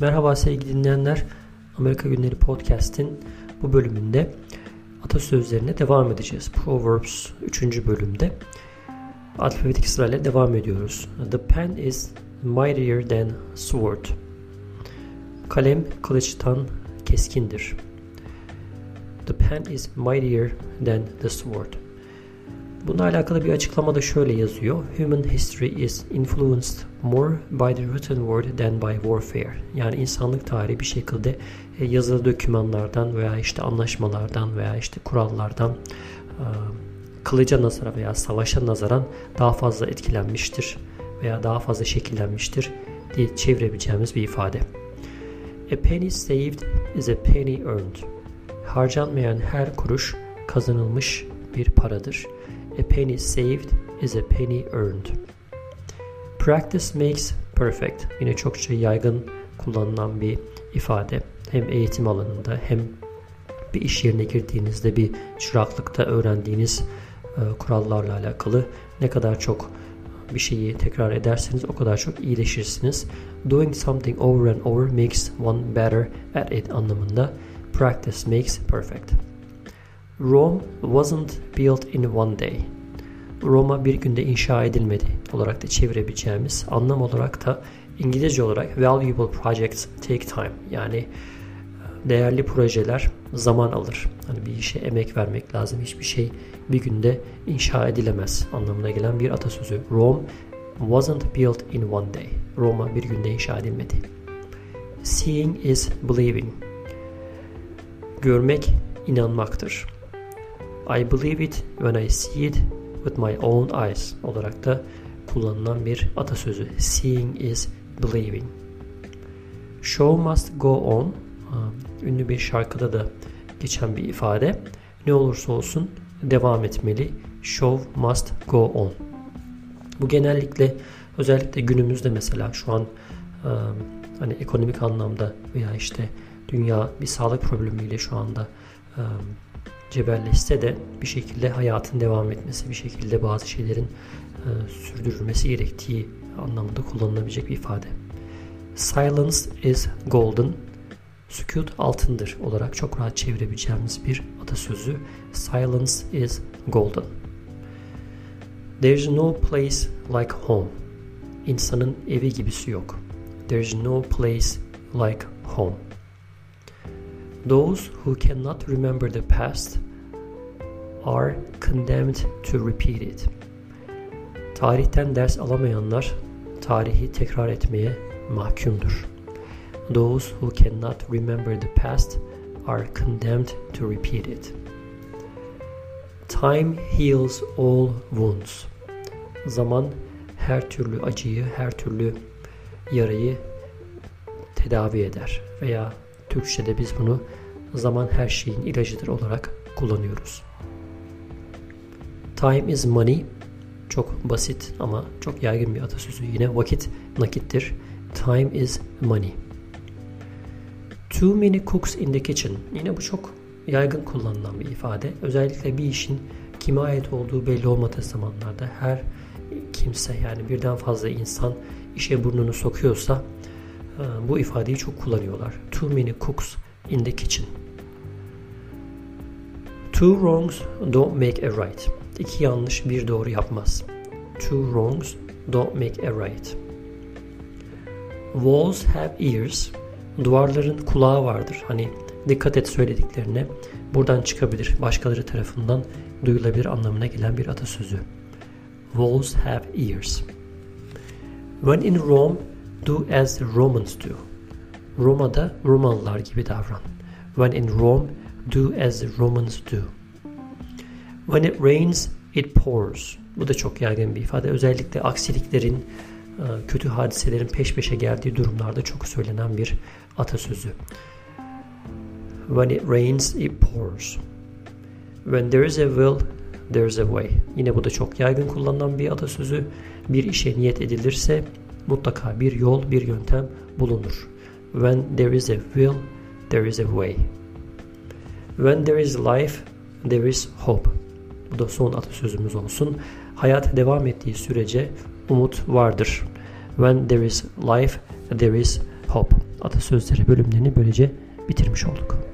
Merhaba sevgili dinleyenler. Amerika Günleri Podcast'in bu bölümünde atasözlerine devam edeceğiz. Proverbs 3. bölümde alfabetik sırayla devam ediyoruz. The pen is mightier than sword. Kalem kılıçtan keskindir. The pen is mightier than the sword. Bununla alakalı bir açıklamada şöyle yazıyor. Human history is influenced more by the written word than by warfare. Yani insanlık tarihi bir şekilde e, yazılı dokümanlardan veya işte anlaşmalardan veya işte kurallardan e, kılıca nazaran veya savaşa nazaran daha fazla etkilenmiştir veya daha fazla şekillenmiştir diye çevirebileceğimiz bir ifade. A penny saved is a penny earned. Harcanmayan her kuruş kazanılmış bir paradır. A penny saved is a penny earned. Practice makes perfect. Yine çokça yaygın kullanılan bir ifade. Hem eğitim alanında hem bir iş yerine girdiğinizde bir çıraklıkta öğrendiğiniz e, kurallarla alakalı ne kadar çok bir şeyi tekrar ederseniz o kadar çok iyileşirsiniz. Doing something over and over makes one better at it anlamında practice makes perfect. Rome wasn't built in one day. Roma bir günde inşa edilmedi olarak da çevirebileceğimiz anlam olarak da İngilizce olarak valuable projects take time yani e, değerli projeler zaman alır. Hani bir işe emek vermek lazım. Hiçbir şey bir günde inşa edilemez anlamına gelen bir atasözü. Rome wasn't built in one day. Roma bir günde inşa edilmedi. Seeing is believing. Görmek inanmaktır. I believe it when I see it with my own eyes olarak da kullanılan bir atasözü. Seeing is believing. Show must go on. Ünlü bir şarkıda da geçen bir ifade. Ne olursa olsun devam etmeli. Show must go on. Bu genellikle özellikle günümüzde mesela şu an hani ekonomik anlamda veya işte dünya bir sağlık problemiyle şu anda cebelleşse de bir şekilde hayatın devam etmesi, bir şekilde bazı şeylerin e, sürdürülmesi gerektiği anlamında kullanılabilecek bir ifade. Silence is golden. Sükut altındır olarak çok rahat çevirebileceğimiz bir atasözü. Silence is golden. There's no place like home. İnsanın evi gibisi yok. There's no place like home. Those who cannot remember the past are condemned to repeat it. Tarihten ders alamayanlar tarihi tekrar etmeye mahkumdur. Those who cannot remember the past are condemned to repeat it. Time heals all wounds. Zaman her türlü acıyı, her türlü yarayı tedavi eder veya Türkçe'de biz bunu zaman her şeyin ilacıdır olarak kullanıyoruz. Time is money. Çok basit ama çok yaygın bir atasözü. Yine vakit nakittir. Time is money. Too many cooks in the kitchen. Yine bu çok yaygın kullanılan bir ifade. Özellikle bir işin kime ait olduğu belli olmadığı zamanlarda her kimse yani birden fazla insan işe burnunu sokuyorsa bu ifadeyi çok kullanıyorlar. Too many cooks in the kitchen. Two wrongs don't make a right. İki yanlış bir doğru yapmaz. Two wrongs don't make a right. Walls have ears. Duvarların kulağı vardır. Hani dikkat et söylediklerine buradan çıkabilir. Başkaları tarafından duyulabilir anlamına gelen bir atasözü. Walls have ears. When in Rome, do as Romans do. Roma'da Romalılar gibi davran. When in Rome, do as Romans do. When it rains, it pours. Bu da çok yaygın bir ifade. Özellikle aksiliklerin, e, kötü hadiselerin peş peşe geldiği durumlarda çok söylenen bir atasözü. When it rains, it pours. When there is a will, there is a way. Yine bu da çok yaygın kullanılan bir atasözü. Bir işe niyet edilirse mutlaka bir yol, bir yöntem bulunur. When there is a will, there is a way. When there is life, there is hope. Bu da son atasözümüz olsun. Hayat devam ettiği sürece umut vardır. When there is life, there is hope. atasözleri bölümlerini böylece bitirmiş olduk.